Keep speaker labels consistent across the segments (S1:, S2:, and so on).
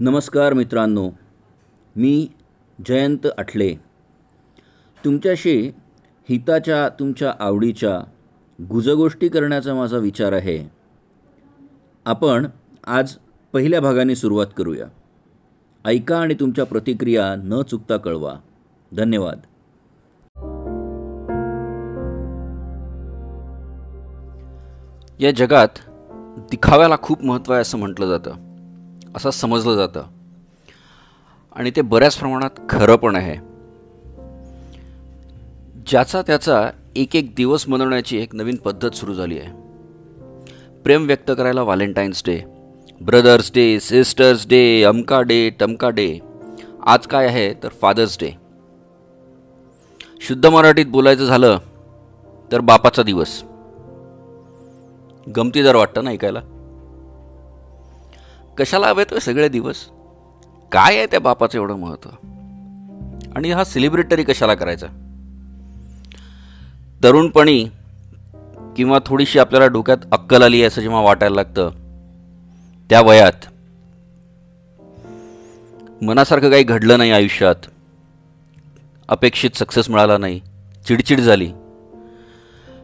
S1: नमस्कार मित्रांनो मी जयंत आठले तुमच्याशी हिताच्या तुमच्या आवडीच्या गुजगोष्टी करण्याचा माझा विचार आहे. आपण आज पहिल्या भागाने सुरुवात करूया. ऐका आणि तुमच्या प्रतिक्रिया न चुकता कळवा. धन्यवाद.
S2: या जगात दिखाव्याला खूप महत्त्व आहे असं म्हटलं जातं. असं समजलं जातं. आणि ते बऱ्याच प्रमाणात खरं पण आहे. ज्याचा त्याचा एक एक दिवस मनवण्याची एक नवीन पद्धत सुरू झाली आहे. प्रेम व्यक्त करायला Valentine's day brothers day sisters day अमका डे टमका डे आज काय आहे तर फादर्स डे. शुद्ध मराठीत बोलायचं झालं तर बापाचा दिवस. गमतीदार वाटतं ना ऐकायला? कशाला हवेत सगळे दिवस? काय आहे त्या बापाचं एवढं महत्त्व? आणि हा सेलिब्रेटरी कशाला करायचा? तरुणपणी किंवा थोडीशी आपल्याला डोक्यात अक्कल आली असं जेव्हा वाटायला लागतं त्या वयात मनासारखं काही घडलं नाही आयुष्यात. अपेक्षित सक्सेस मिळाला नाही. चिडचिड झाली.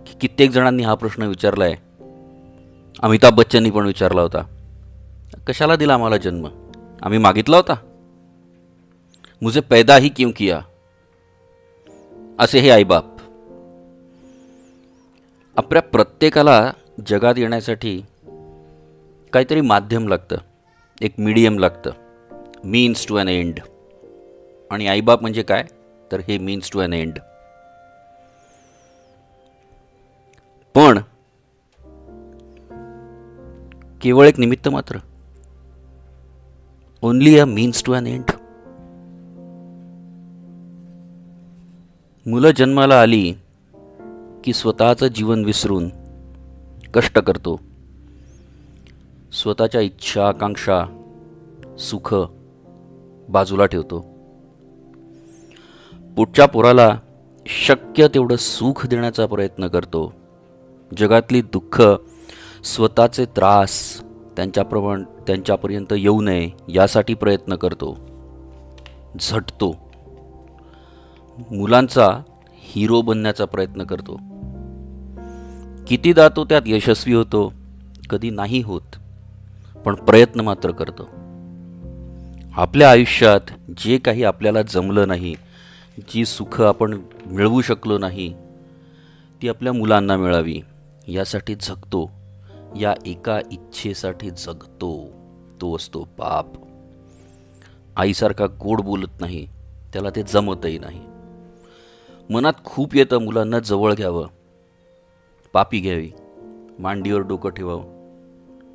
S2: की कित्येक जणांनी हा प्रश्न विचारला आहे अमिताभ बच्चननी पण विचारला होता. कशाला दिला आम्हाला जन्म? आम्ही मागितला होता. मुझे पैदा ही क्यों किया? असे हे आईबाप. आपल्या प्रत्येकाला जगात येण्यासाठी काहीतरी माध्यम लागतं. एक मीडियम लागतं. मीन्स टू अन एंड आणि आईबाप म्हणजे काय? तर हे मीन्स टू अन एंड पण केवळ एक निमित्त मात्र. Only a means to an end मुलं जन्माला आली की स्वतःचं जीवन विसरून कष्ट करतो. स्वतःच्या इच्छा आकांक्षा सुख बाजूला ठेवतो. पुढच्या पोराला शक्य तेवढं सुख देण्याचा प्रयत्न करतो. जगातली दुःख स्वतःचे त्रास त्यांच्याप्रमाण त्यांच्यापर्यंत येऊ नये यासाठी प्रयत्न करतो. झटतो. मुलांचा हिरो बनण्याचा प्रयत्न करतो. कितीदा तो त्यात यशस्वी होतो कधी नाही होत पण प्रयत्न मात्र करतो. आपल्या आयुष्यात जे काही आपल्याला जमलं नाही जी सुख आपण मिळवू शकलो नाही ती आपल्या मुलांना मिळावी यासाठी झगतो. या एका इच्छेसाठी जगतो तो असतो बाप आईसारखा गोड बोलत नाही त्याला ते जमतही नाही. मनात खूप येतं मुलांना जवळ घ्यावं. पापी घ्यावी मांडीवर डोकं ठेवावं.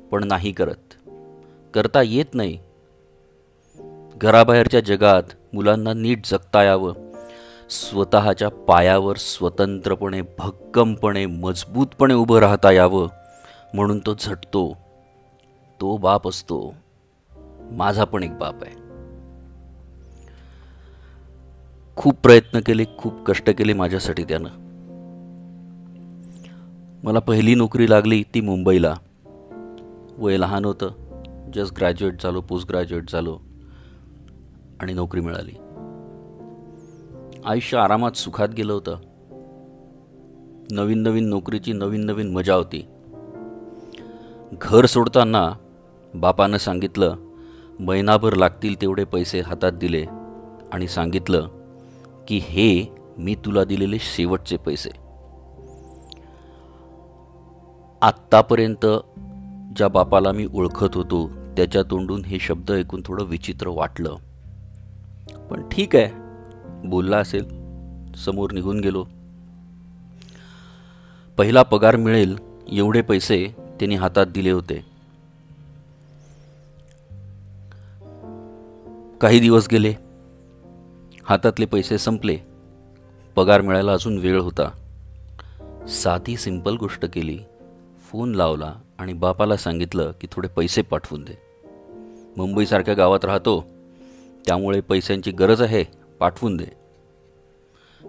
S2: पण नाही करत. करता येत नाही. घराबाहेरच्या जगात मुलांना नीट जगता यावं. स्वतःच्या पायावर स्वतंत्रपणे भक्कमपणे मजबूतपणे उभं राहता यावं. म्हणून तो झटतो. तो बाप असतो. माझा पण एक बाप आहे. खूप प्रयत्न केले खूप कष्ट केले माझ्यासाठी त्यानं. मला पहिली नोकरी लागली ती मुंबईला. वय लहान होतं. जस्ट ग्रॅज्युएट झालो पोस्ट ग्रॅज्युएट झालो. आणि नोकरी मिळाली. आयुष्य आरामात सुखात गेलं होतं. नवीन नवीन नोकरीची नवीन नवीन मजा होती. घर सोडताना बापानं सांगितलं महिनाभर लागतील तेवढे पैसे हातात दिले. आणि सांगितलं की हे मी तुला दिलेले शेवटचे पैसे. आत्तापर्यंत ज्या बापाला मी ओळखत होतो त्याच्या तोंडून हे शब्द ऐकून थोडं विचित्र वाटलं. पण ठीक आहे बोलला असेल समोर निघून गेलो. पहिला पगार मिळेल एवढे पैसे त्यांनी हातात दिले होते. काही दिवस गेले. हातातले पैसे संपले. पगार मिळायला अजून वेळ होता. साधी सिंपल गोष्ट केली. फोन लावला आणि बापाला सांगितलं की थोडे पैसे पाठवून दे. मुंबईसारख्या गावात राहतो. त्यामुळे पैशांची गरज आहे पाठवून दे.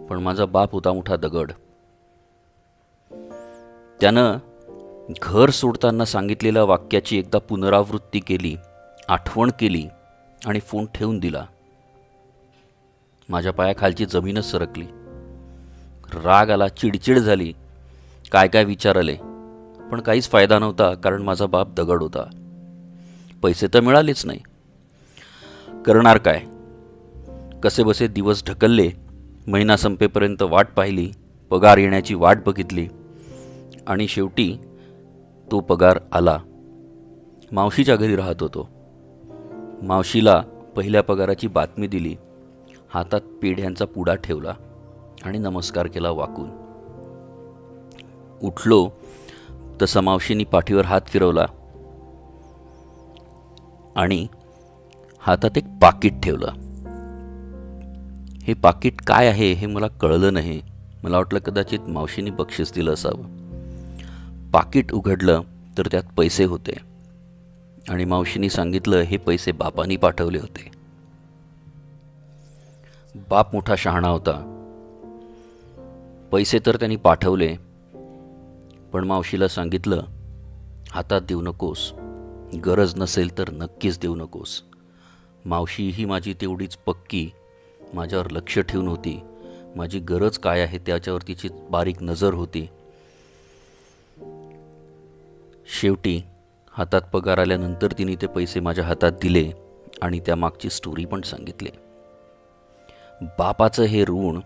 S2: पण माझा बाप होता मोठा दगड. त्यानं घर सोडताना सांगितलेल्या वाक्याची एकदा पुनरावृत्ती केली आठवण केली आणि फोन ठेवून दिला. माझ्या पायाखालची जमीनच सरकली. राग आला चिडचिड झाली. काय काय विचार आले पण काहीच फायदा नव्हता कारण माझा बाप दगड होता. पैसे तर मिळालेच नाही. करणार काय? कसे बसे दिवस ढकलले महिना संपेपर्यंत वाट पाहिली पगार येण्याची वाट बघितली आणि शेवटी तो पगार आला. मावशीच्या घरी राहत होतो. मावशीला पहिल्या पगाराची बातमी दिली. हातात पेढ्यांचा पुडा ठेवला आणि नमस्कार केला वाकून. उठलो तसा मावशीनी पाठीवर हात फिरवला आणि हातात एक पाकिट ठेवलं. हे पाकिट काय आहे हे मला कळलं नाही. मला वाटलं कदाचित मावशीने बक्षीस दिलं असावं. पाकिट उघडलं तर त्यात पैसे होते. आणि मावशीनी सांगितलं हे पैसे बापानी पाठवले होते. बाप मोठा शहाणा होता. पैसे तर त्यांनी पाठवले पण मावशीला सांगितलं हातात देऊ नकोस. गरज नसेल तर नक्कीच देऊ नकोस. मावशी ही माझी तेवढीच पक्की माझ्यावर लक्ष ठेवून होती. माझी गरज काय आहे त्याच्यावर तिची बारीक नजर होती. शेवटी हातात पगार आल्यानंतर तिने ते पैसे माझ्या हातात दिले आणि त्यामागची स्टोरी पण सांगितली. बापाचं हे ऋण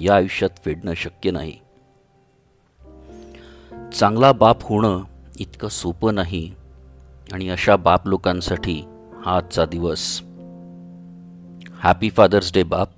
S2: या आयुष्यात फेडणं शक्य नाही. चांगला बाप होणं इतकं सोपं नाही आणि अशा बाप लोकांसाठी हा आजचा दिवस. हॅपी फादर्स डे बाप.